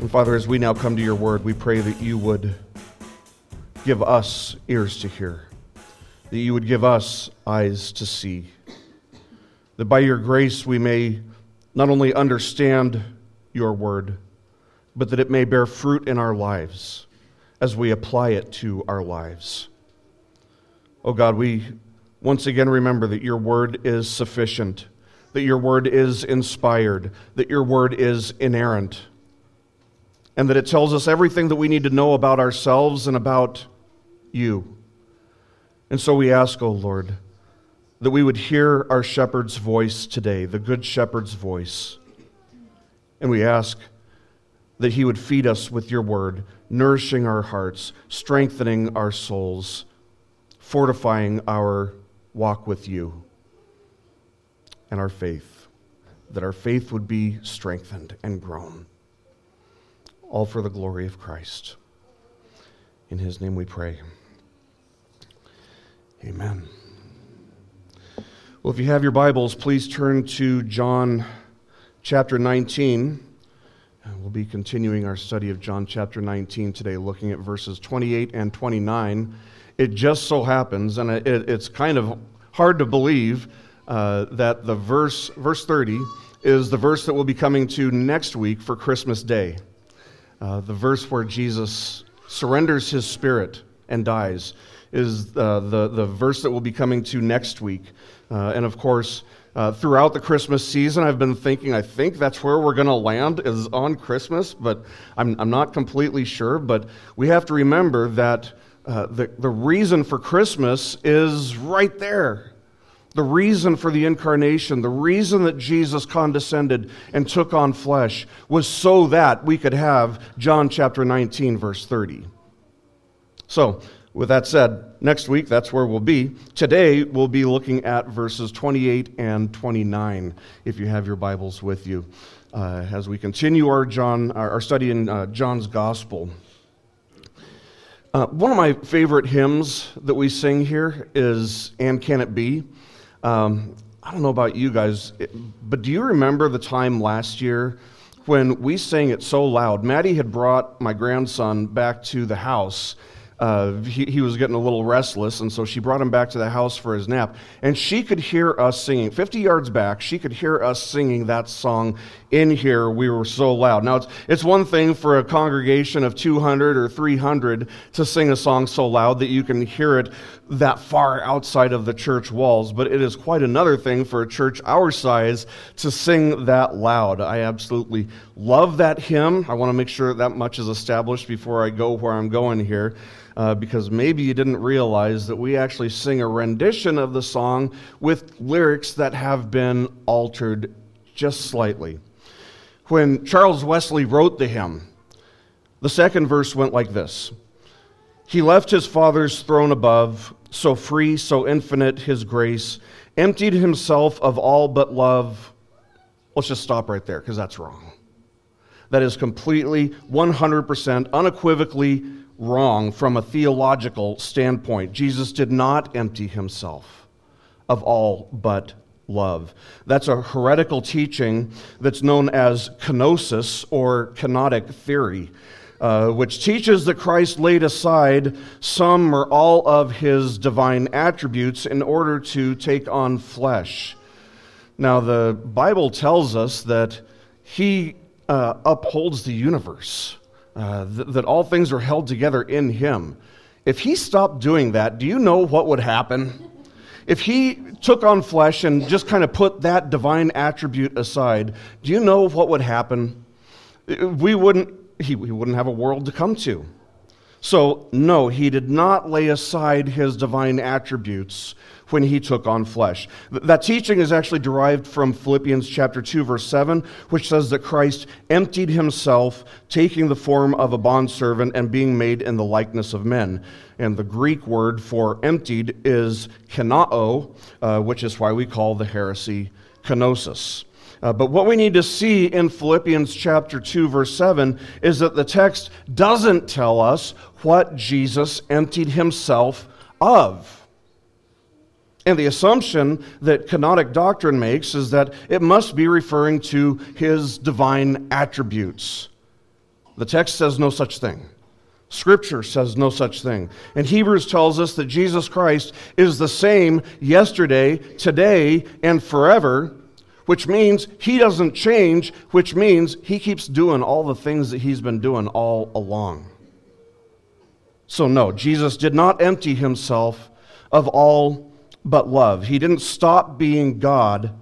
And Father, as we now come to your word, we pray that you would give us ears to hear, that you would give us eyes to see, that by your grace we may not only understand your word, but that it may bear fruit in our lives as we apply it to our lives. Oh God, we once again remember that your word is sufficient, that your word is inspired, that your word is inerrant, and that it tells us everything that we need to know about ourselves and about you. And so we ask, O oh Lord, that we would hear our shepherd's voice today, the good shepherd's voice. And we ask that he would feed us with your word, nourishing our hearts, strengthening our souls, fortifying our walk with you and our faith, that our faith would be strengthened and grown. All for the glory of Christ. In his name we pray. Amen. Well, if you have your Bibles, please turn to John chapter 19. We'll be continuing our study of John chapter 19 today, looking at verses 28 and 29. It just so happens, and it, it's kind of hard to believe, uh, that the verse, verse 30 is the verse that we'll be coming to next week for Christmas Day. Uh, the verse where Jesus surrenders his spirit and dies is uh, the, the verse that we'll be coming to next week. Uh, and of course, uh, throughout the Christmas season, I've been thinking, I think that's where we're going to land, is on Christmas, but I'm, I'm not completely sure. But we have to remember that uh, the, the reason for Christmas is right there. The reason for the incarnation, the reason that Jesus condescended and took on flesh was so that we could have John chapter 19, verse 30. So, with that said, next week, that's where we'll be. Today, we'll be looking at verses 28 and 29, if you have your Bibles with you, uh, as we continue our, John, our study in uh, John's Gospel. Uh, one of my favorite hymns that we sing here is And Can It Be? Um, I don't know about you guys, but do you remember the time last year when we sang it so loud? Maddie had brought my grandson back to the house uh, he, he, was getting a little restless, and so she brought him back to the house for his nap. And she could hear us singing, 50 yards back, she could hear us singing that song in here. We were so loud. Now, it's, it's one thing for a congregation of 200 or 300 to sing a song so loud that you can hear it that far outside of the church walls, but it is quite another thing for a church our size to sing that loud. I absolutely love that hymn. I want to make sure that much is established before I go where I'm going here uh, because maybe you didn't realize that we actually sing a rendition of the song with lyrics that have been altered just slightly. When Charles Wesley wrote the hymn, the second verse went like this He left his Father's throne above, so free, so infinite his grace, emptied himself of all but love. Let's just stop right there because that's wrong. That is completely, 100%, unequivocally wrong from a theological standpoint. Jesus did not empty himself of all but love. That's a heretical teaching that's known as kenosis or kenotic theory. Uh, which teaches that Christ laid aside some or all of his divine attributes in order to take on flesh. Now, the Bible tells us that he uh, upholds the universe. Uh, th- that all things are held together in him. If he stopped doing that, do you know what would happen? If he took on flesh and just kind of put that divine attribute aside, do you know what would happen? We wouldn't, he, he wouldn't have a world to come to. So, no, he did not lay aside his divine attributes when he took on flesh. That teaching is actually derived from Philippians chapter 2 verse 7, which says that Christ emptied himself, taking the form of a bondservant and being made in the likeness of men. And the Greek word for emptied is kenao, uh, which is why we call the heresy kenosis. Uh, but what we need to see in Philippians chapter 2, verse 7, is that the text doesn't tell us what Jesus emptied himself of. And the assumption that kenotic doctrine makes is that it must be referring to his divine attributes. The text says no such thing. Scripture says no such thing. And Hebrews tells us that Jesus Christ is the same yesterday, today, and forever, which means he doesn't change, which means he keeps doing all the things that he's been doing all along. So, no, Jesus did not empty himself of all but love. He didn't stop being God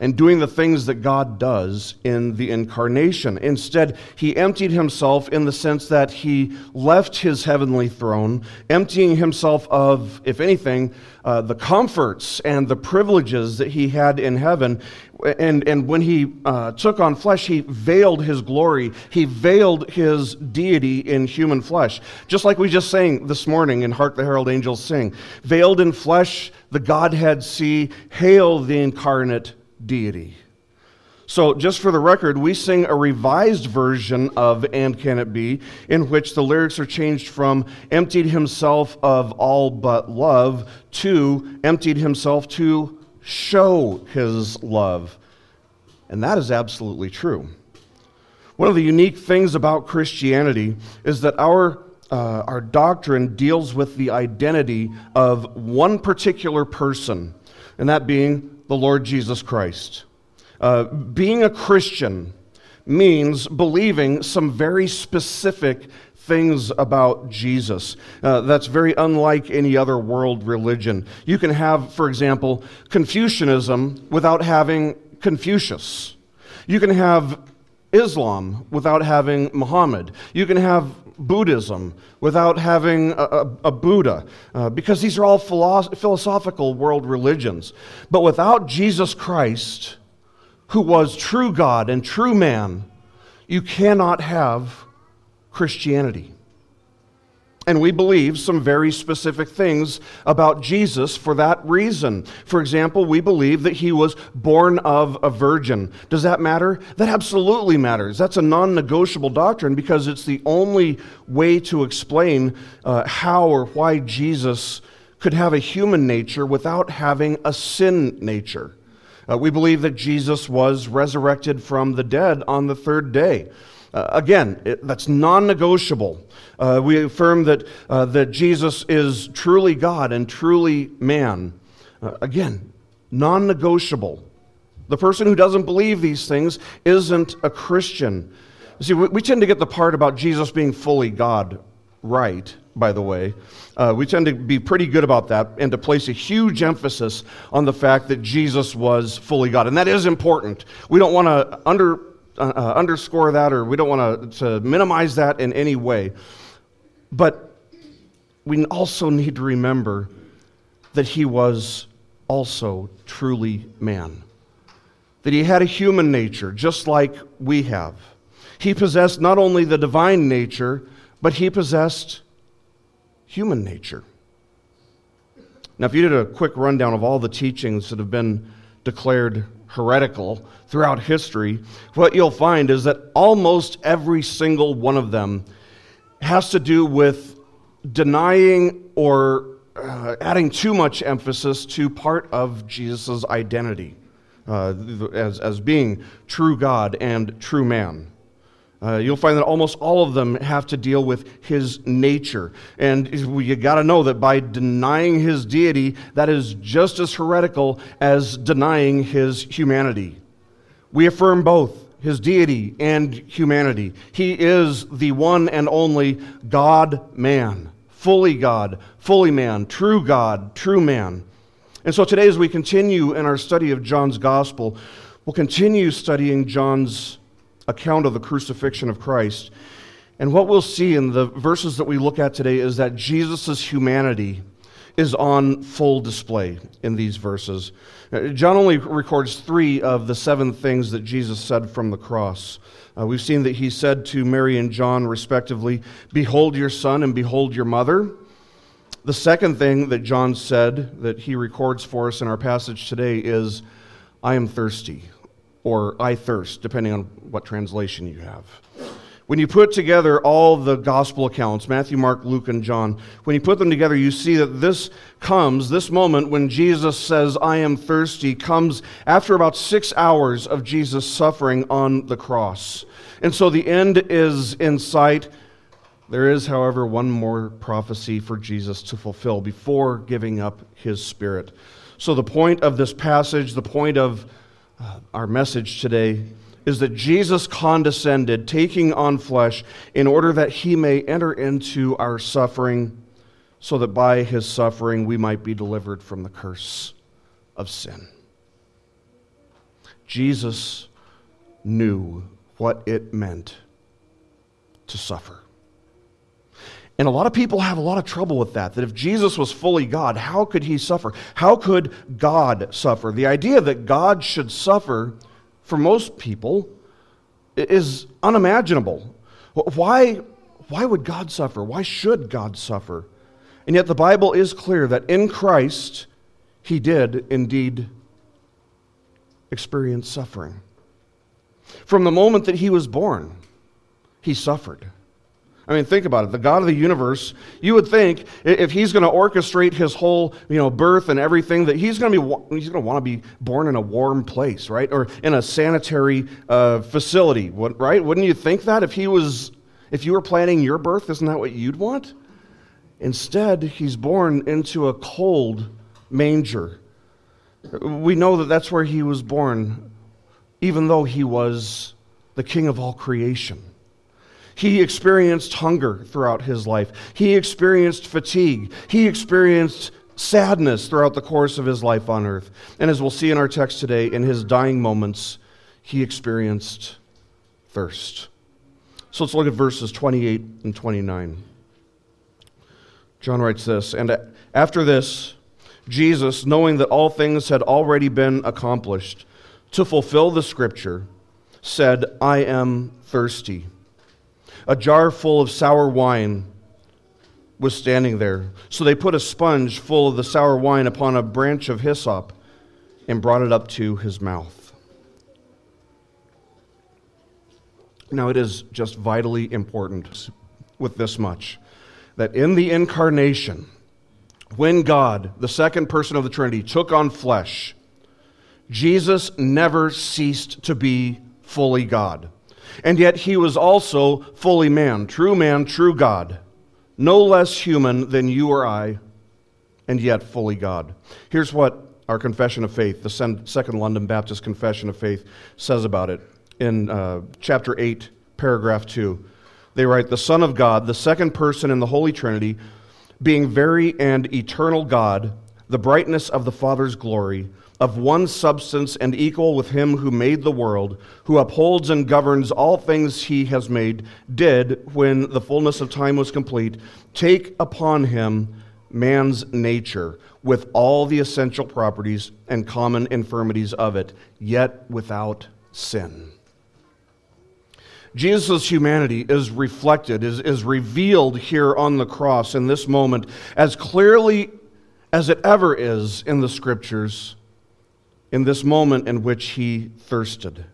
and doing the things that God does in the incarnation. Instead, he emptied himself in the sense that he left his heavenly throne, emptying himself of, if anything, uh, the comforts and the privileges that he had in heaven. And, and when he uh, took on flesh, he veiled his glory. He veiled his deity in human flesh. Just like we just sang this morning in Hark the Herald Angels Sing. Veiled in flesh, the Godhead see, hail the incarnate deity. So, just for the record, we sing a revised version of And Can It Be, in which the lyrics are changed from emptied himself of all but love to emptied himself to show his love. And that is absolutely true. One of the unique things about Christianity is that our, uh, our doctrine deals with the identity of one particular person, and that being the Lord Jesus Christ. Uh, being a Christian means believing some very specific things about Jesus. Uh, that's very unlike any other world religion. You can have, for example, Confucianism without having Confucius. You can have Islam without having Muhammad. You can have Buddhism without having a, a, a Buddha, uh, because these are all philosoph- philosophical world religions. But without Jesus Christ, who was true God and true man, you cannot have Christianity. And we believe some very specific things about Jesus for that reason. For example, we believe that he was born of a virgin. Does that matter? That absolutely matters. That's a non negotiable doctrine because it's the only way to explain uh, how or why Jesus could have a human nature without having a sin nature. Uh, we believe that Jesus was resurrected from the dead on the third day. Uh, again, it, that's non negotiable. Uh, we affirm that, uh, that Jesus is truly God and truly man. Uh, again, non negotiable. The person who doesn't believe these things isn't a Christian. See, we, we, tend to get the part about Jesus being fully God right, by the way. Uh, we tend to be pretty good about that and to place a huge emphasis on the fact that Jesus was fully God. And that is important. We don't want to under uh, uh, underscore that or we don't want to minimize that in any way. But we also need to remember that he was also truly man, that he had a human nature just like we have. He possessed not only the divine nature, but he possessed human nature. Now, if you did a quick rundown of all the teachings that have been declared heretical throughout history, what you'll find is that almost every single one of them has to do with denying or uh, adding too much emphasis to part of Jesus' identity uh, as, as being true God and true man. Uh, you'll find that almost all of them have to deal with his nature. And you got to know that by denying his deity, that is just as heretical as denying his humanity. We affirm both his deity and humanity. He is the one and only God man, fully God, fully man, true God, true man. And so today, as we continue in our study of John's gospel, we'll continue studying John's account of the crucifixion of Christ. And what we'll see in the verses that we look at today is that Jesus' humanity is on full display in these verses. Uh, John only records three of the seven things that Jesus said from the cross. Uh, we've seen that he said to Mary and John, respectively, Behold your son and behold your mother. The second thing that John said that he records for us in our passage today is, I am thirsty or I thirst, depending on what translation you have. When you put together all the gospel accounts, Matthew, Mark, Luke, and John, when you put them together, you see that this comes, this moment when Jesus says, I am thirsty, comes after about six hours of Jesus suffering on the cross. And so the end is in sight. There is, however, one more prophecy for Jesus to fulfill before giving up his spirit. So, the point of this passage, the point of uh, our message today, is that Jesus condescended, taking on flesh, in order that he may enter into our suffering, so that by his suffering we might be delivered from the curse of sin. Jesus knew what it meant to suffer. And a lot of people have a lot of trouble with that. That if Jesus was fully God, how could he suffer? How could God suffer? The idea that God should suffer for most people is unimaginable. Why, why would God suffer? Why should God suffer? And yet the Bible is clear that in Christ, he did indeed experience suffering. From the moment that he was born, he suffered. I mean, think about it. The God of the universe, you would think if he's going to orchestrate his whole, you know, birth and everything, that he's going to be he's going to want to be born in a warm place, right, or in a sanitary uh, facility, right? Wouldn't you think that if he was, if you were planning your birth, isn't that what you'd want? Instead, he's born into a cold manger. We know that that's where he was born, even though he was the king of all creation. He experienced hunger throughout his life. He experienced fatigue. He experienced sadness throughout the course of his life on earth. And as we'll see in our text today, in his dying moments, he experienced thirst. So let's look at verses 28 and 29. John writes this And after this, Jesus, knowing that all things had already been accomplished, to fulfill the scripture, said, I am thirsty. A jar full of sour wine was standing there. So they put a sponge full of the sour wine upon a branch of hyssop and brought it up to his mouth. Now, it is just vitally important with this much that in the incarnation, when God, the second person of the Trinity, took on flesh, Jesus never ceased to be fully God. And yet he was also fully man, true man, true God, no less human than you or I, and yet fully God. Here's what our confession of faith, the Second London Baptist Confession of Faith, says about it in uh, chapter 8, paragraph 2. They write, The Son of God, the second person in the Holy Trinity, being very and eternal God, the brightness of the Father's glory, of one substance and equal with him who made the world, who upholds and governs all things he has made, did, when the fullness of time was complete, take upon him man's nature with all the essential properties and common infirmities of it, yet without sin. Jesus' humanity is reflected, is, is revealed here on the cross in this moment as clearly as it ever is in the scriptures in this moment in which he thirsted.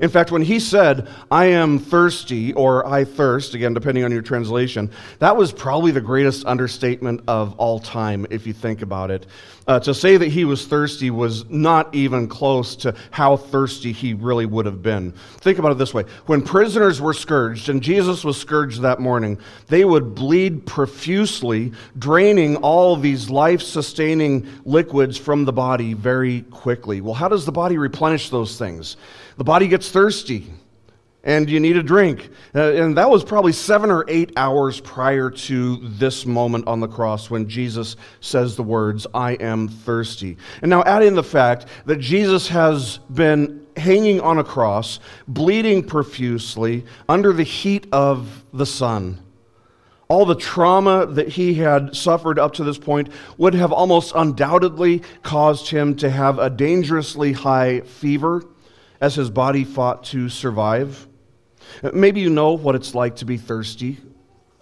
In fact, when he said, I am thirsty, or I thirst, again, depending on your translation, that was probably the greatest understatement of all time, if you think about it. Uh, to say that he was thirsty was not even close to how thirsty he really would have been. Think about it this way when prisoners were scourged, and Jesus was scourged that morning, they would bleed profusely, draining all these life sustaining liquids from the body very quickly. Well, how does the body replenish those things? The body gets thirsty and you need a drink. Uh, and that was probably seven or eight hours prior to this moment on the cross when Jesus says the words, I am thirsty. And now add in the fact that Jesus has been hanging on a cross, bleeding profusely under the heat of the sun. All the trauma that he had suffered up to this point would have almost undoubtedly caused him to have a dangerously high fever as his body fought to survive. Maybe you know what it's like to be thirsty.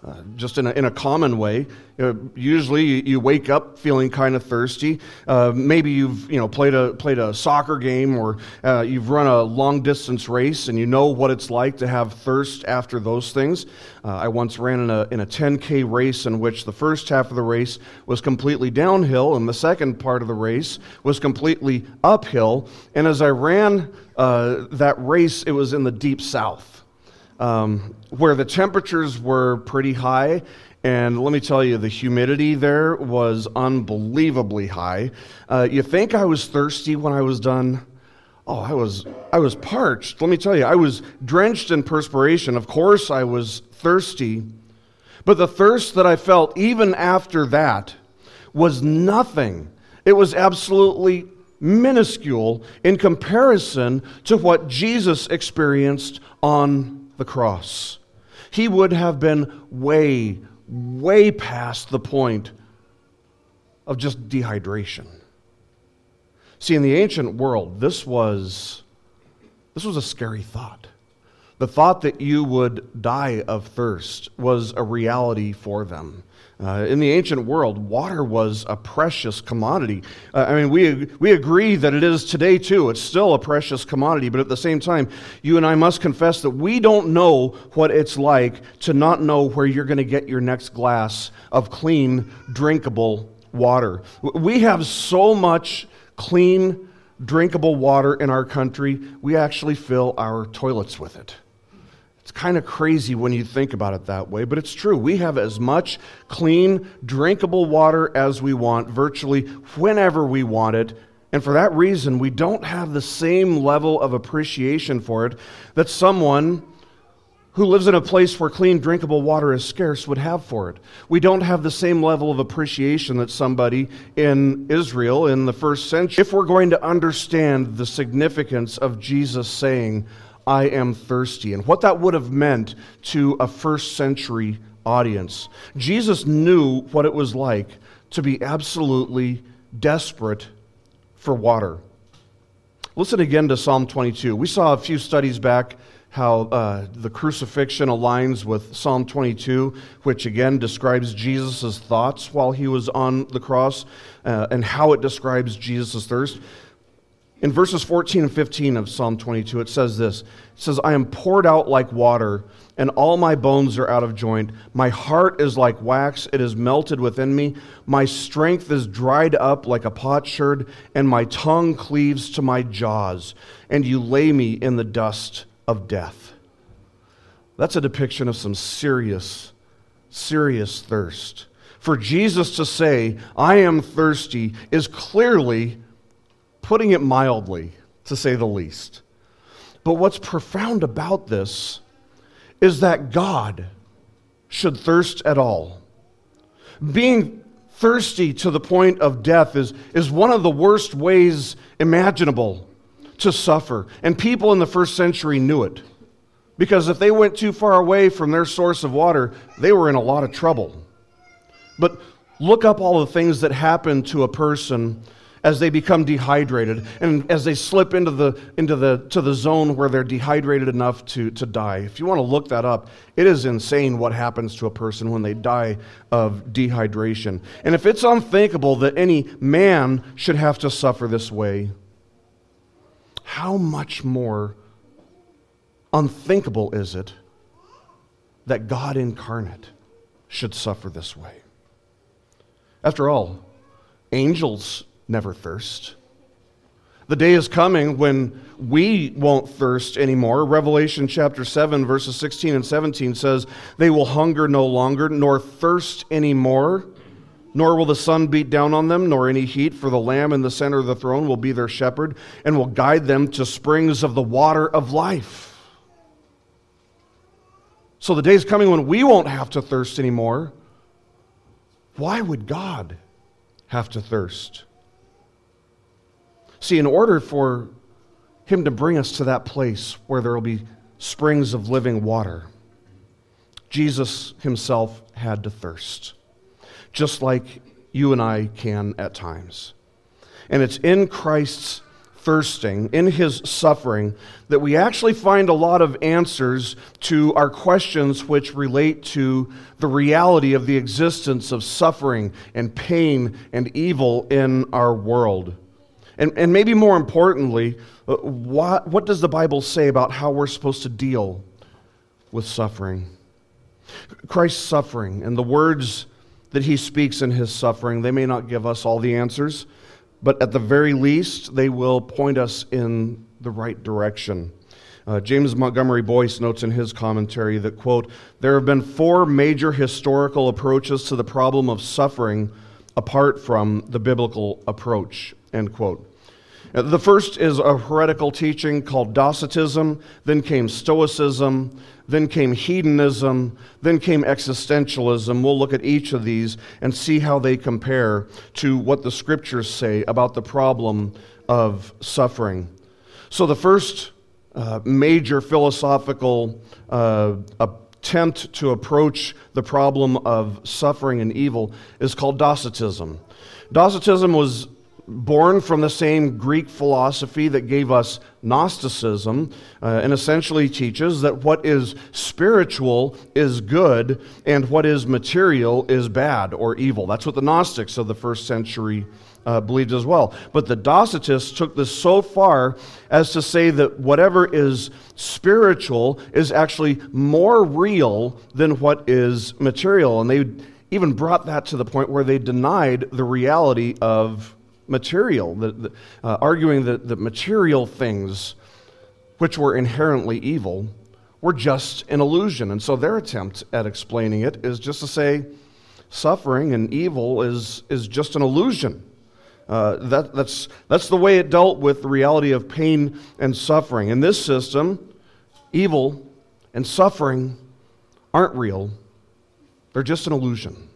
Uh, just in a, in a common way. Uh, usually, you, you, wake up feeling kind of thirsty. Uh, maybe you've you know played a played a soccer game, or uh, you've run a long distance race, and you know what it's like to have thirst after those things. Uh, I once ran in a in a 10k race in which the first half of the race was completely downhill, and the second part of the race was completely uphill. And as I ran uh, that race, it was in the deep south um, where the temperatures were pretty high. And let me tell you, the humidity there was unbelievably high. Uh, you think I was thirsty when I was done? Oh, I was, I was parched. Let me tell you, I was drenched in perspiration. Of course, I was thirsty. But the thirst that I felt even after that was nothing. It was absolutely minuscule in comparison to what Jesus experienced on the cross. He would have been way, way past the point of just dehydration. See, in the ancient world, this was, this was a scary thought. The thought that you would die of thirst was a reality for them. Uh, in the ancient world, water was a precious commodity. Uh, I mean, we, we agree that it is today too. It's still a precious commodity, but at the same time, you and I must confess that we don't know what it's like to not know where you're going to get your next glass of clean, drinkable water. We have so much clean, drinkable water in our country, we actually fill our toilets with it. Kind of crazy when you think about it that way, but it's true. We have as much clean, drinkable water as we want, virtually whenever we want it. And for that reason, we don't have the same level of appreciation for it that someone who lives in a place where clean, drinkable water is scarce would have for it. We don't have the same level of appreciation that somebody in Israel in the first century. If we're going to understand the significance of Jesus saying, I am thirsty, and what that would have meant to a first century audience. Jesus knew what it was like to be absolutely desperate for water. Listen again to Psalm 22. We saw a few studies back how uh, the crucifixion aligns with Psalm 22, which again describes Jesus' thoughts while he was on the cross, uh, and how it describes Jesus' thirst. In verses 14 and 15 of Psalm 22, it says this says, I am poured out like water, and all my bones are out of joint. My heart is like wax, it is melted within me. My strength is dried up like a potsherd, and my tongue cleaves to my jaws. And you lay me in the dust of death. That's a depiction of some serious, serious thirst. For Jesus to say, I am thirsty, is clearly putting it mildly, to say the least. But what's profound about this is that God should thirst at all. Being thirsty to the point of death is, is one of the worst ways imaginable to suffer. And people in the first century knew it. Because if they went too far away from their source of water, they were in a lot of trouble. But look up all the things that happen to a person as they become dehydrated and as they slip into the, into the, to the zone where they're dehydrated enough to, to die. If you want to look that up, it is insane what happens to a person when they die of dehydration. And if it's unthinkable that any man should have to suffer this way, how much more unthinkable is it that God incarnate should suffer this way? After all, angels never thirst. The day is coming when we won't thirst anymore. Revelation chapter 7, verses 16 and 17 says, They will hunger no longer, nor thirst anymore, nor will the sun beat down on them, nor any heat, for the Lamb in the center of the throne will be their shepherd and will guide them to springs of the water of life. So the day is coming when we won't have to thirst anymore. Why would God have to thirst? See, in order for Him to bring us to that place where there will be springs of living water, Jesus Himself had to thirst, just like you and I can at times. And it's in Christ's thirsting, in his suffering, that we actually find a lot of answers to our questions which relate to the reality of the existence of suffering and pain and evil in our world. And, and maybe more importantly, uh, what, what does the Bible say about how we're supposed to deal with suffering? Christ's suffering and the words that he speaks in his suffering, they may not give us all the answers, but at the very least, they will point us in the right direction. Uh, James Montgomery Boice notes in his commentary that, quote, there have been four major historical approaches to the problem of suffering apart from the biblical approach, end quote. The first is a heretical teaching called Docetism, then came Stoicism, then came hedonism, then came existentialism. We'll look at each of these and see how they compare to what the scriptures say about the problem of suffering. So, the first uh, major philosophical uh, attempt to approach the problem of suffering and evil is called Docetism. Docetism was born from the same Greek philosophy that gave us Gnosticism, uh, and essentially teaches that what is spiritual is good and what is material is bad or evil. That's what the Gnostics of the first century uh, believed as well. But the Docetists took this so far as to say that whatever is spiritual is actually more real than what is material. And they even brought that to the point where they denied the reality of material, the, the, uh, arguing that the material things, which were inherently evil, were just an illusion. And so their attempt at explaining it is just to say suffering and evil is, is just an illusion. Uh, that, that's, that's the way it dealt with the reality of pain and suffering. In this system, evil and suffering aren't real, they're just an illusion.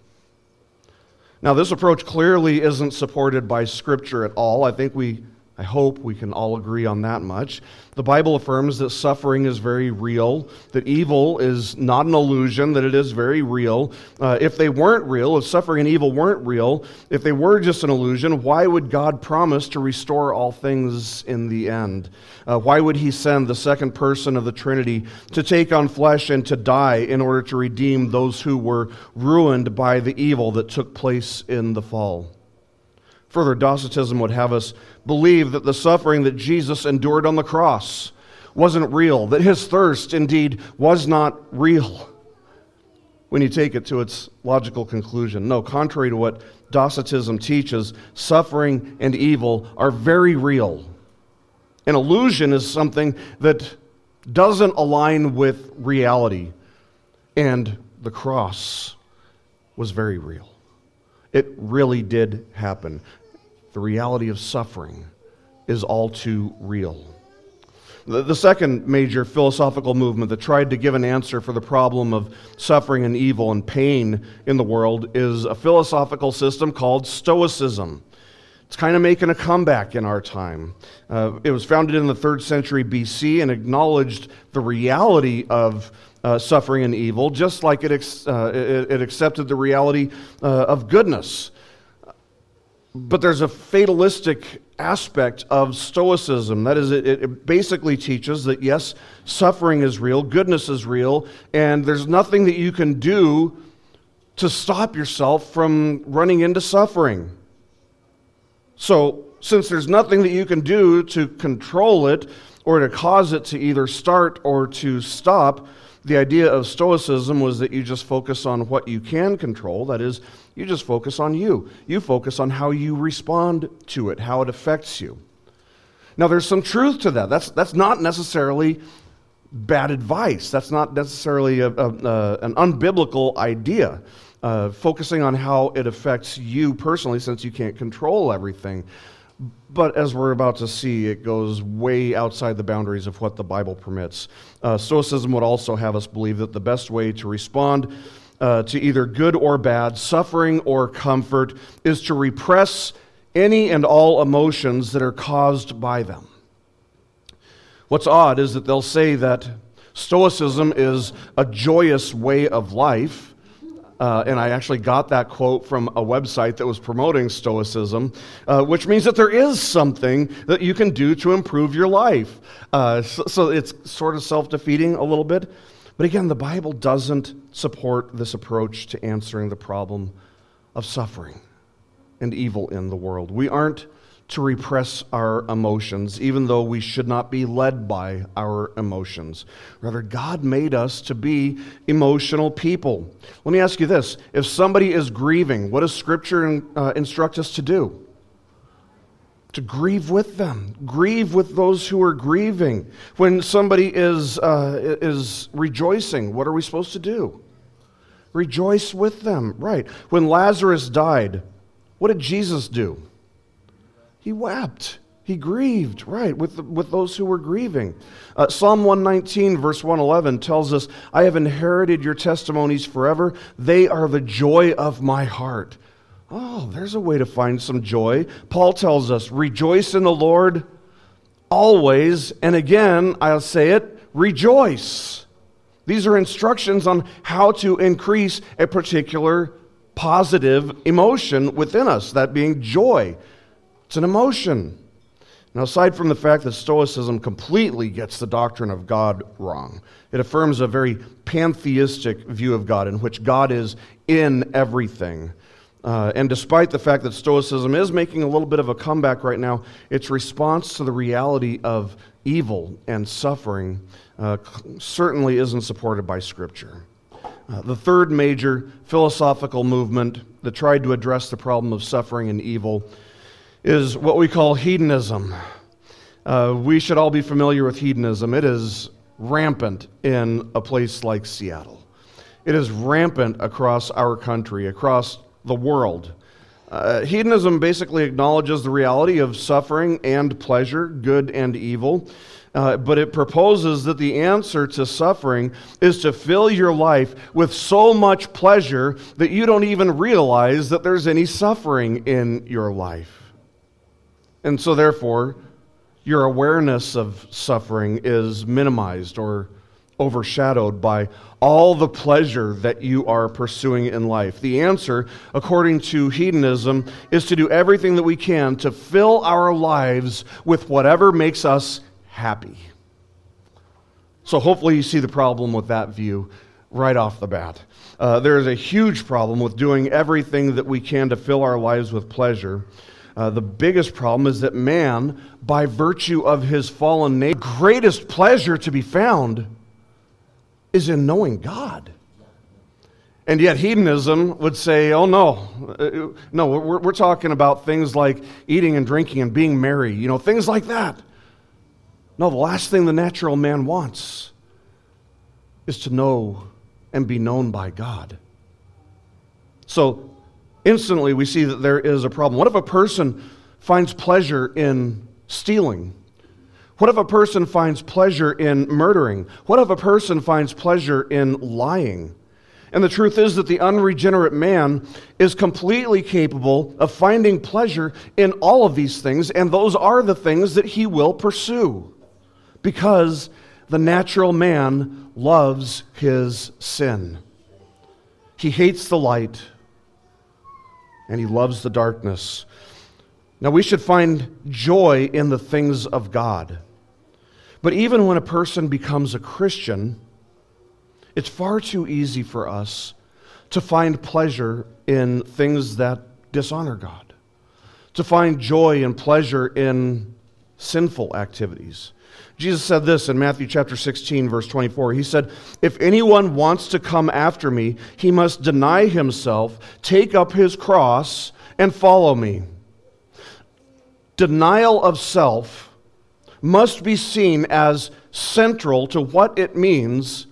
Now, this approach clearly isn't supported by Scripture at all. I think we, I hope we can all agree on that much. The Bible affirms that suffering is very real, that evil is not an illusion, that it is very real. Uh, if they weren't real, if suffering and evil weren't real, if they were just an illusion, why would God promise to restore all things in the end? Uh, why would He send the second person of the Trinity to take on flesh and to die in order to redeem those who were ruined by the evil that took place in the fall? Further, Docetism would have us believe that the suffering that Jesus endured on the cross wasn't real, that his thirst indeed was not real when you take it to its logical conclusion. No, contrary to what Docetism teaches, suffering and evil are very real. An illusion is something that doesn't align with reality, and the cross was very real. It really did happen the reality of suffering is all too real. The, second major philosophical movement that tried to give an answer for the problem of suffering and evil and pain in the world is a philosophical system called Stoicism. It's kind of making a comeback in our time. Uh, it was founded in the third century BC and acknowledged the reality of uh, suffering and evil, just like it, ex- uh, it, it, accepted the reality uh, of goodness. But there's a fatalistic aspect of Stoicism. That is, it, it, basically teaches that yes, suffering is real, goodness is real, and there's nothing that you can do to stop yourself from running into suffering. So, since there's nothing that you can do to control it or to cause it to either start or to stop, the idea of Stoicism was that you just focus on what you can control. That is, you just focus on you. You focus on how you respond to it, how it affects you. Now, there's some truth to that. That's, that's not necessarily bad advice. That's not necessarily a, a, a, an unbiblical idea. Uh, focusing on how it affects you personally, since you can't control everything. But as we're about to see, it goes way outside the boundaries of what the Bible permits. Uh, Stoicism would also have us believe that the best way to respond uh, to either good or bad, suffering or comfort, is to repress any and all emotions that are caused by them. What's odd is that they'll say that Stoicism is a joyous way of life. Uh, and I actually got that quote from a website that was promoting Stoicism, uh, which means that there is something that you can do to improve your life. Uh, so, so it's sort of self defeating a little bit. But again, the Bible doesn't support this approach to answering the problem of suffering and evil in the world. We aren't to repress our emotions, even though we should not be led by our emotions. Rather, God made us to be emotional people. Let me ask you this if somebody is grieving, what does Scripture uh, instruct us to do? To grieve with them, grieve with those who are grieving. When somebody is, uh, is rejoicing, what are we supposed to do? Rejoice with them, right. When Lazarus died, what did Jesus do? He wept. He grieved, right, with, with those who were grieving. Uh, Psalm 119, verse 111 tells us, I have inherited your testimonies forever. They are the joy of my heart. Oh, there's a way to find some joy. Paul tells us, rejoice in the Lord always. And again, I'll say it, rejoice. These are instructions on how to increase a particular positive emotion within us, that being joy. It's an emotion. Now, aside from the fact that Stoicism completely gets the doctrine of God wrong, it affirms a very pantheistic view of God in which God is in everything. Uh, and despite the fact that Stoicism is making a little bit of a comeback right now, its response to the reality of evil and suffering uh, certainly isn't supported by Scripture. Uh, the third major philosophical movement that tried to address the problem of suffering and evil is what we call hedonism. Uh, we should all be familiar with hedonism. It is rampant in a place like Seattle. It is rampant across our country, across the world. Uh, hedonism basically acknowledges the reality of suffering and pleasure, good and evil, uh, but it proposes that the answer to suffering is to fill your life with so much pleasure that you don't even realize that there's any suffering in your life. And so, therefore, your awareness of suffering is minimized or overshadowed by all the pleasure that you are pursuing in life. The answer, according to hedonism, is to do everything that we can to fill our lives with whatever makes us happy. So, hopefully, you see the problem with that view right off the bat. Uh, there is a huge problem with doing everything that we can to fill our lives with pleasure. Uh, the biggest problem is that man, by virtue of his fallen nature, greatest pleasure to be found is in knowing God. And yet, hedonism would say, oh no, uh, no, we're, we're talking about things like eating and drinking and being merry, you know, things like that. No, the last thing the natural man wants is to know and be known by God. So, instantly we see that there is a problem. What if a person finds pleasure in stealing? What if a person finds pleasure in murdering? What if a person finds pleasure in lying? And the truth is that the unregenerate man is completely capable of finding pleasure in all of these things, and those are the things that he will pursue. Because the natural man loves his sin. He hates the light and he loves the darkness. Now, we should find joy in the things of God. But even when a person becomes a Christian, it's far too easy for us to find pleasure in things that dishonor God, to find joy and pleasure in sinful activities. Jesus said this in Matthew chapter 16, verse 24. He said, If anyone wants to come after me, he must deny himself, take up his cross, and follow me. Denial of self must be seen as central to what it means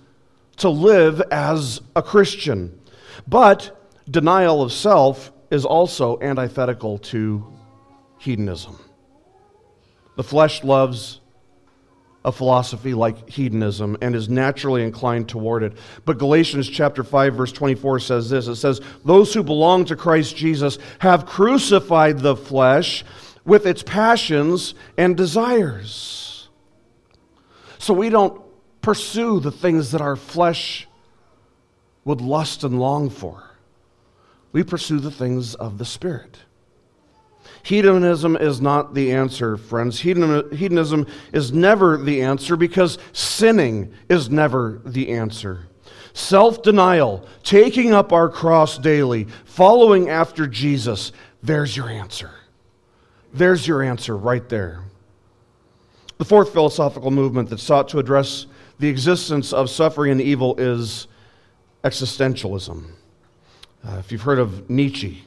to live as a Christian. But denial of self is also antithetical to hedonism. The flesh loves a philosophy like hedonism and is naturally inclined toward it. But Galatians chapter 5 verse 24 says this. It says, "Those who belong to Christ Jesus have crucified the flesh with its passions and desires." So we don't pursue the things that our flesh would lust and long for. we pursue the things of the Spirit. Hedonism is not the answer, friends. Hedonism is never the answer because sinning is never the answer. Self denial, taking up our cross daily, following after Jesus, there's your answer. There's your answer right there. The fourth philosophical movement that sought to address the existence of suffering and evil is existentialism. Uh, if you've heard of Nietzsche,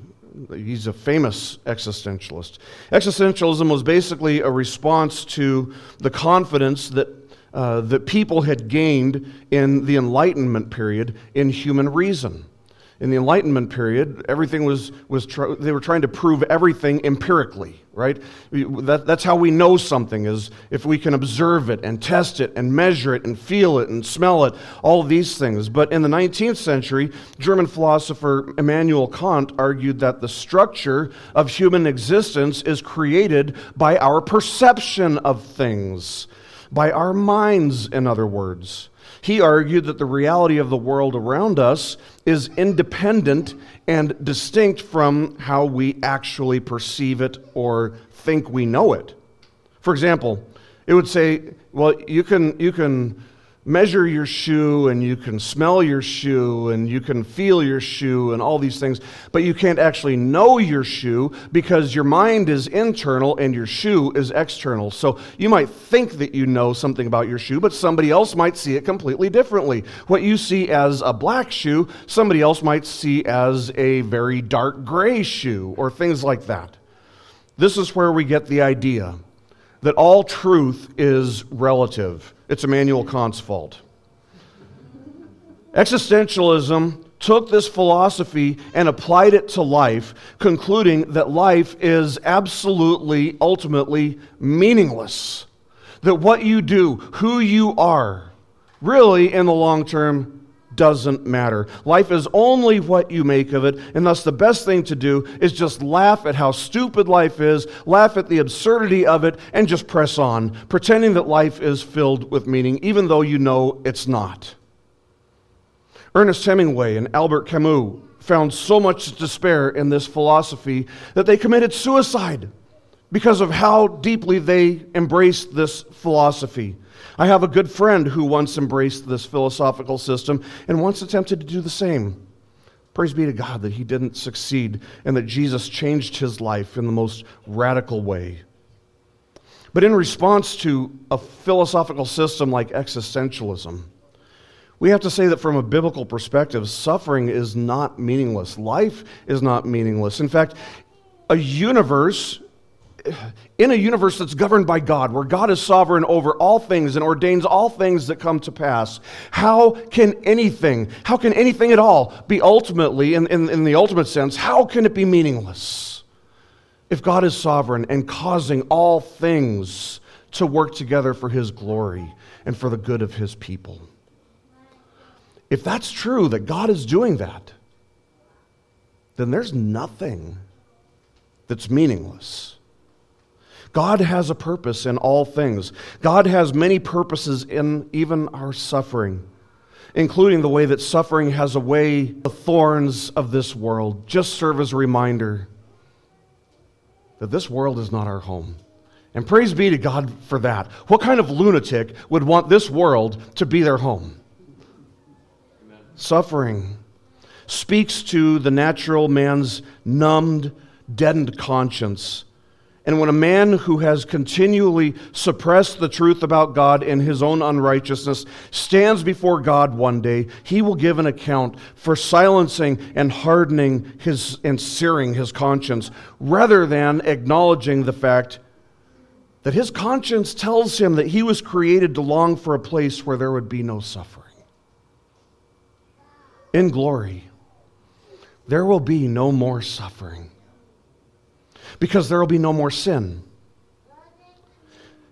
he's a famous existentialist. Existentialism was basically a response to the confidence that, uh, that people had gained in the Enlightenment period in human reason in the Enlightenment period, everything was, was tr- they were trying to prove everything empirically, right? That, that's how we know something, is if we can observe it and test it and measure it and feel it and smell it, all these things. But in the 19th century, German philosopher Immanuel Kant argued that the structure of human existence is created by our perception of things, by our minds, in other words. He argued that the reality of the world around us is independent and distinct from how we actually perceive it or think we know it. For example, it would say, well, you can, you can measure your shoe and you can smell your shoe and you can feel your shoe and all these things, but you can't actually know your shoe because your mind is internal and your shoe is external. So you might think that you know something about your shoe, but somebody else might see it completely differently. What you see as a black shoe, somebody else might see as a very dark gray shoe or things like that. This is where we get the idea that all truth is relative. It's Immanuel Kant's fault. Existentialism took this philosophy and applied it to life, concluding that life is absolutely, ultimately meaningless. That what you do, who you are, really, in the long term, doesn't matter. Life is only what you make of it, and thus the best thing to do is just laugh at how stupid life is, laugh at the absurdity of it, and just press on, pretending that life is filled with meaning, even though you know it's not. Ernest Hemingway and Albert Camus found so much despair in this philosophy that they committed suicide because of how deeply they embraced this philosophy. I have a good friend who once embraced this philosophical system and once attempted to do the same. Praise be to God that he didn't succeed and that Jesus changed his life in the most radical way. But in response to a philosophical system like existentialism, we have to say that from a biblical perspective, suffering is not meaningless. Life is not meaningless. In fact, a universe in a universe that's governed by God, where God is sovereign over all things and ordains all things that come to pass, how can anything, how can anything at all be ultimately, in, in, in the ultimate sense, how can it be meaningless? If God is sovereign and causing all things to work together for His glory and for the good of His people. If that's true, that God is doing that, then there's nothing that's meaningless. God has a purpose in all things. God has many purposes in even our suffering, including the way that suffering has a way the thorns of this world just serve as a reminder that this world is not our home. And praise be to God for that. What kind of lunatic would want this world to be their home? Amen. Suffering speaks to the natural man's numbed, deadened conscience and when a man who has continually suppressed the truth about God in his own unrighteousness stands before God one day, he will give an account for silencing and hardening his and searing his conscience, rather than acknowledging the fact that his conscience tells him that he was created to long for a place where there would be no suffering. In glory, there will be no more suffering because there will be no more sin.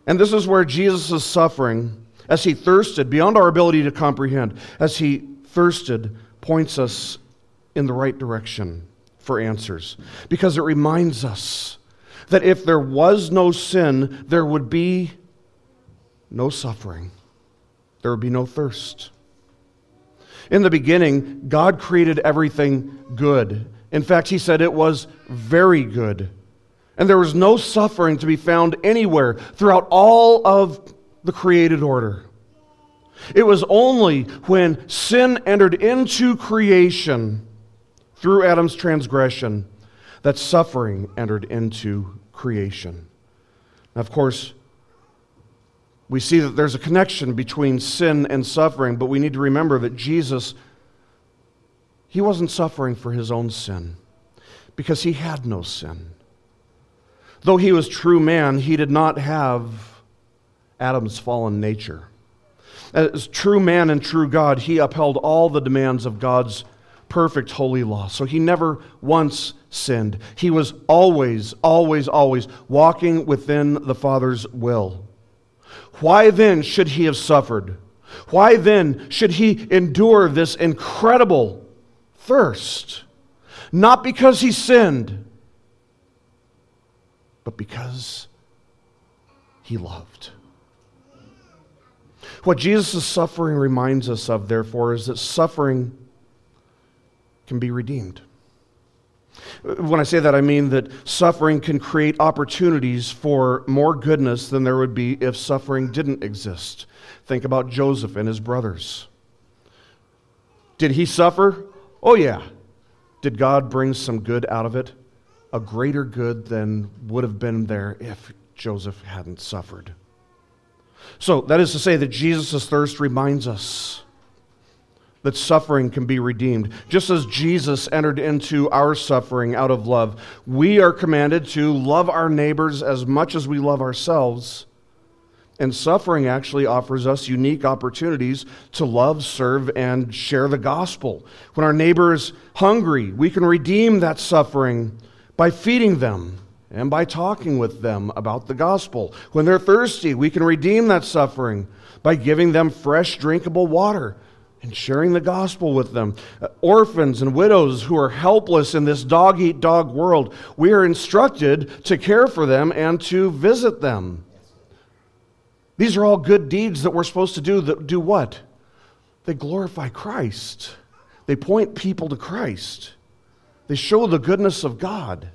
And this is where Jesus' suffering, as he thirsted beyond our ability to comprehend, as he thirsted, points us in the right direction for answers. Because it reminds us that if there was no sin, there would be no suffering, there would be no thirst. In the beginning, God created everything good In fact, he said it was very good. And there was no suffering to be found anywhere throughout all of the created order. It was only when sin entered into creation through Adam's transgression that suffering entered into creation. Now, of course, we see that there's a connection between sin and suffering, but we need to remember that Jesus, he wasn't suffering for his own sin because he had no sin. Though he was true man, he did not have Adam's fallen nature. As true man and true God, he upheld all the demands of God's perfect holy law. So he never once sinned. He was always, always, always walking within the Father's will. Why then should he have suffered? Why then should he endure this incredible thirst? Not because he sinned, but because he loved. What Jesus' suffering reminds us of, therefore, is that suffering can be redeemed. When I say that, I mean that suffering can create opportunities for more goodness than there would be if suffering didn't exist. Think about Joseph and his brothers. Did he suffer? Oh, yeah. Did God bring some good out of it? A greater good than would have been there if Joseph hadn't suffered. So, that is to say that Jesus' thirst reminds us that suffering can be redeemed. Just as Jesus entered into our suffering out of love, we are commanded to love our neighbors as much as we love ourselves. And suffering actually offers us unique opportunities to love, serve, and share the gospel. When our neighbor is hungry, we can redeem that suffering by feeding them and by talking with them about the gospel. When they're thirsty, we can redeem that suffering by giving them fresh, drinkable water and sharing the gospel with them. Uh, orphans and widows who are helpless in this dog eat dog world, we are instructed to care for them and to visit them. These are all good deeds that we're supposed to do that do what? They glorify Christ. They point people to Christ. They show the goodness of God.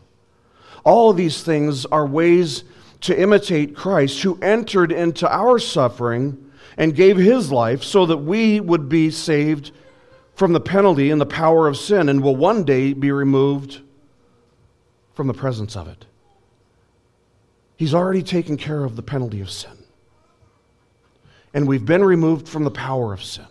All of these things are ways to imitate Christ who entered into our suffering and gave his life so that we would be saved from the penalty and the power of sin and will one day be removed from the presence of it. He's already taken care of the penalty of sin. And we've been removed from the power of sin.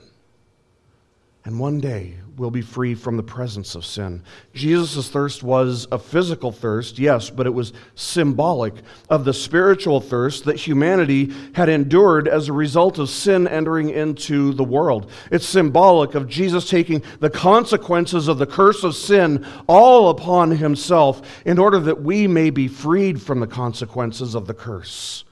And one day will be free from the presence of sin. Jesus' thirst was a physical thirst, yes, but it was symbolic of the spiritual thirst that humanity had endured as a result of sin entering into the world. It's symbolic of Jesus taking the consequences of the curse of sin all upon himself in order that we may be freed from the consequences of the curse.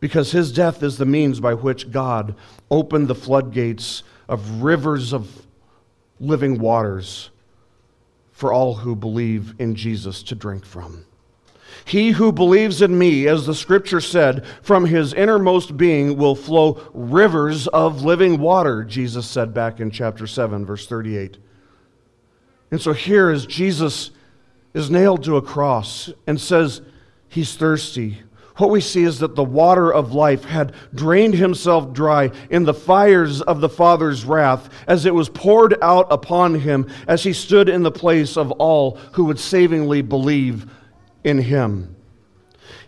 Because his death is the means by which God opened the floodgates of rivers of living waters for all who believe in Jesus to drink from. He who believes in me, as the scripture said, from his innermost being will flow rivers of living water, Jesus said back in chapter 7, verse 38. And so here, as Jesus is nailed to a cross and says he's thirsty, what we see is that the water of life had drained himself dry in the fires of the Father's wrath as it was poured out upon him as he stood in the place of all who would savingly believe in him.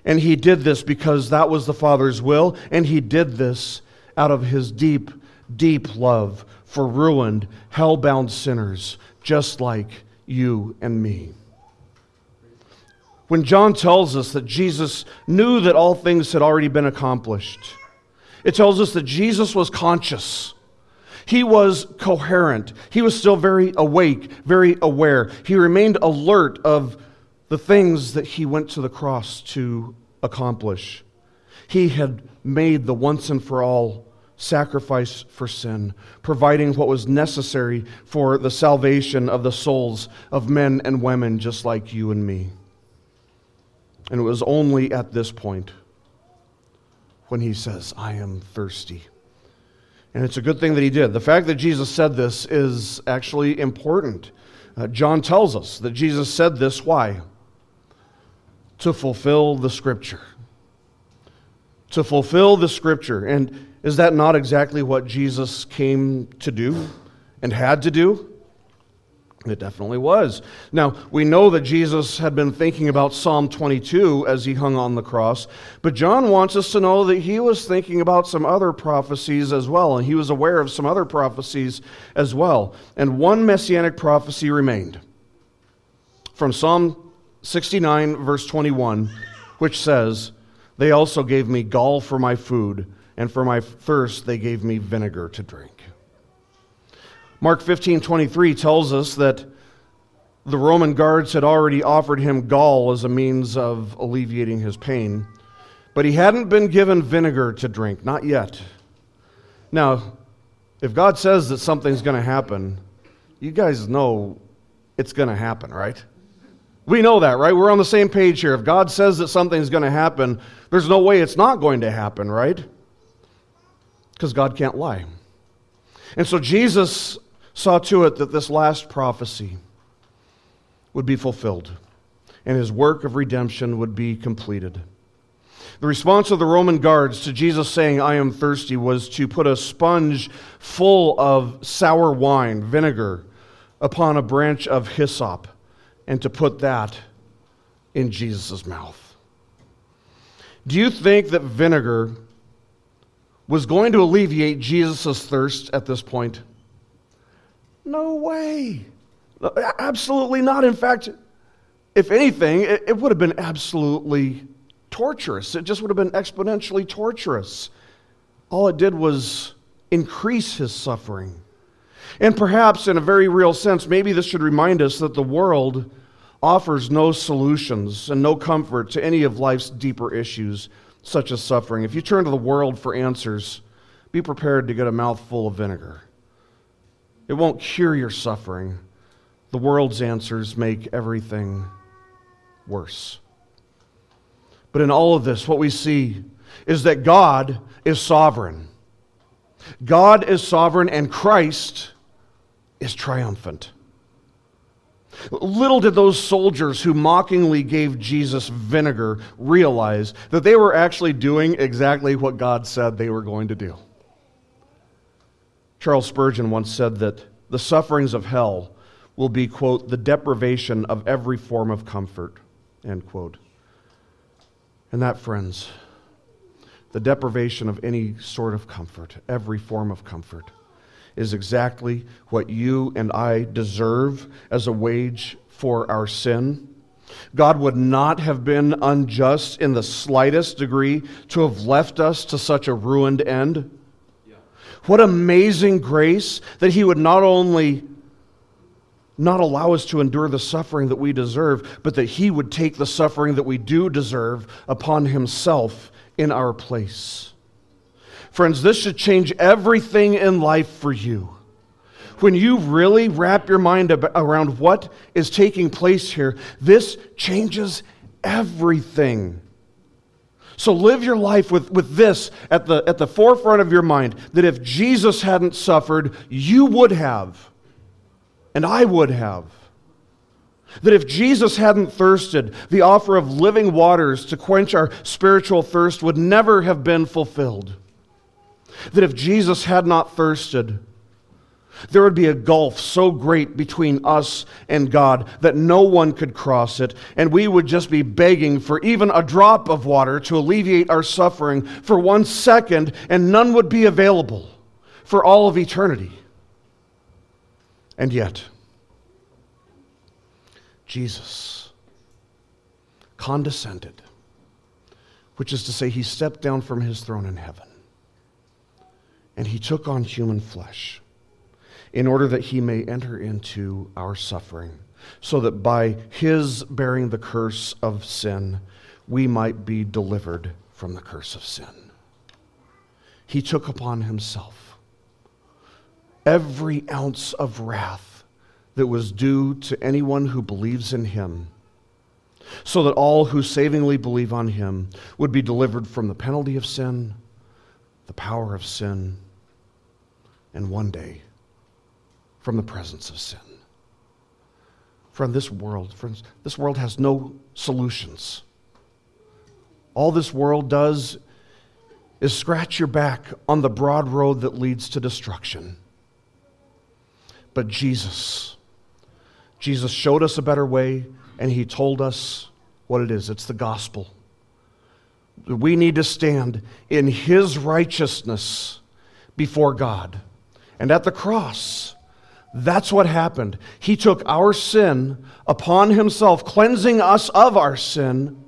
And he did this because that was the Father's will, and he did this out of his deep, deep love for ruined, hell bound sinners just like you and me. When John tells us that Jesus knew that all things had already been accomplished, it tells us that Jesus was conscious. He was coherent. He was still very awake, very aware. He remained alert of the things that he went to the cross to accomplish. He had made the once and for all sacrifice for sin, providing what was necessary for the salvation of the souls of men and women just like you and me. And it was only at this point when he says, I am thirsty. And it's a good thing that he did. The fact that Jesus said this is actually important. Uh, John tells us that Jesus said this why? To fulfill the scripture. To fulfill the scripture. And is that not exactly what Jesus came to do and had to do? It definitely was. Now, we know that Jesus had been thinking about Psalm 22 as he hung on the cross, but John wants us to know that he was thinking about some other prophecies as well, and he was aware of some other prophecies as well. And one messianic prophecy remained from Psalm 69, verse 21, which says, They also gave me gall for my food, and for my thirst they gave me vinegar to drink. Mark 15 23 tells us that the Roman guards had already offered him gall as a means of alleviating his pain, but he hadn't been given vinegar to drink, not yet. Now, if God says that something's going to happen, you guys know it's going to happen, right? We know that, right? We're on the same page here. If God says that something's going to happen, there's no way it's not going to happen, right? Because God can't lie. And so Jesus saw to it that this last prophecy would be fulfilled and his work of redemption would be completed. The response of the Roman guards to Jesus saying, I am thirsty, was to put a sponge full of sour wine, vinegar, upon a branch of hyssop and to put that in Jesus' mouth. Do you think that vinegar was going to alleviate Jesus' thirst at this point? No way. Absolutely not. In fact, if anything, it, it would have been absolutely torturous. It just would have been exponentially torturous. All it did was increase his suffering. And perhaps, in a very real sense, maybe this should remind us that the world offers no solutions and no comfort to any of life's deeper issues, such as suffering. If you turn to the world for answers, be prepared to get a mouthful of vinegar. It won't cure your suffering. The world's answers make everything worse. But in all of this, what we see is that God is sovereign. God is sovereign, and Christ is triumphant. Little did those soldiers who mockingly gave Jesus vinegar realize that they were actually doing exactly what God said they were going to do. Charles Spurgeon once said that the sufferings of hell will be, quote, the deprivation of every form of comfort, end quote. And that, friends, the deprivation of any sort of comfort, every form of comfort, is exactly what you and I deserve as a wage for our sin. God would not have been unjust in the slightest degree to have left us to such a ruined end. What amazing grace that He would not only not allow us to endure the suffering that we deserve, but that He would take the suffering that we do deserve upon Himself in our place. Friends, this should change everything in life for you. When you really wrap your mind around what is taking place here, this changes everything. So live your life with, with this at the, at the forefront of your mind that if Jesus hadn't suffered, you would have, and I would have. That if Jesus hadn't thirsted, the offer of living waters to quench our spiritual thirst would never have been fulfilled. That if Jesus had not thirsted, there would be a gulf so great between us and God that no one could cross it, and we would just be begging for even a drop of water to alleviate our suffering for one second, and none would be available for all of eternity. And yet, Jesus condescended, which is to say, he stepped down from his throne in heaven and he took on human flesh in order that he may enter into our suffering, so that by his bearing the curse of sin, we might be delivered from the curse of sin. He took upon himself every ounce of wrath that was due to anyone who believes in him, so that all who savingly believe on him would be delivered from the penalty of sin, the power of sin, and one day from the presence of sin. From this world, friends, this world has no solutions. All this world does is scratch your back on the broad road that leads to destruction. But Jesus, Jesus showed us a better way, and he told us what it is it's the gospel. We need to stand in his righteousness before God. And at the cross, that's what happened. He took our sin upon himself, cleansing us of our sin.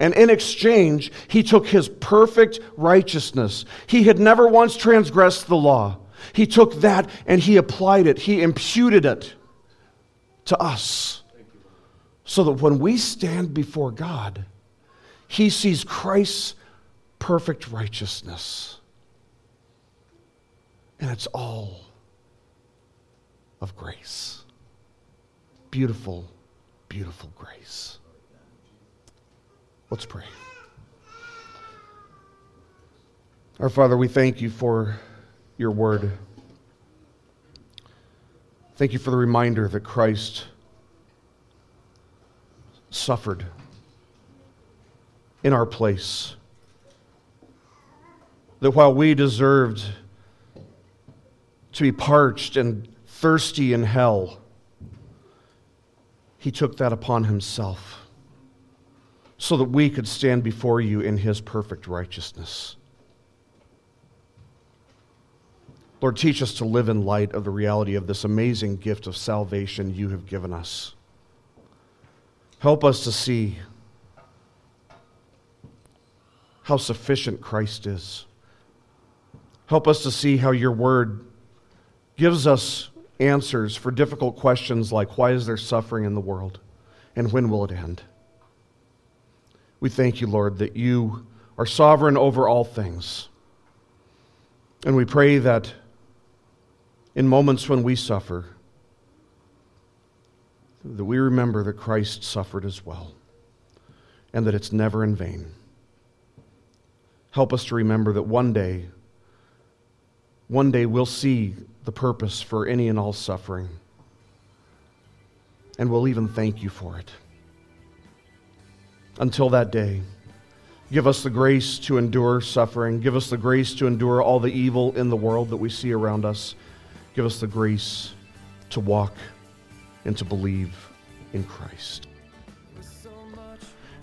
And in exchange, he took his perfect righteousness. He had never once transgressed the law. He took that and he applied it, he imputed it to us. So that when we stand before God, he sees Christ's perfect righteousness. And it's all of grace. Beautiful, beautiful grace. Let's pray. Our Father, we thank you for your word. Thank you for the reminder that Christ suffered in our place. That while we deserved to be parched and thirsty in hell, he took that upon himself so that we could stand before you in his perfect righteousness. Lord, teach us to live in light of the reality of this amazing gift of salvation you have given us. Help us to see how sufficient Christ is. Help us to see how your word gives us answers for difficult questions like why is there suffering in the world and when will it end? We thank you, Lord, that you are sovereign over all things. And we pray that in moments when we suffer, that we remember that Christ suffered as well and that it's never in vain. Help us to remember that one day, one day we'll see the purpose for any and all suffering, and we'll even thank you for it. Until that day, give us the grace to endure suffering. Give us the grace to endure all the evil in the world that we see around us. Give us the grace to walk and to believe in Christ.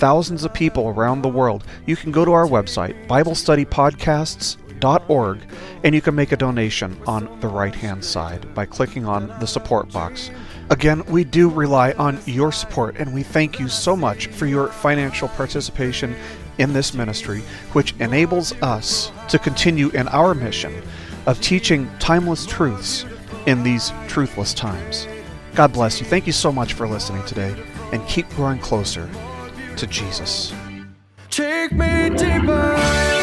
thousands of people around the world, you can go to our website, BibleStudyPodcasts.org, and you can make a donation on the right hand side by clicking on the support box. Again, we do rely on your support, and we thank you so much for your financial participation in this ministry, which enables us to continue in our mission of teaching timeless truths in these truthless times. God bless you. Thank you so much for listening today, and keep growing closer to Jesus. Take me deeper.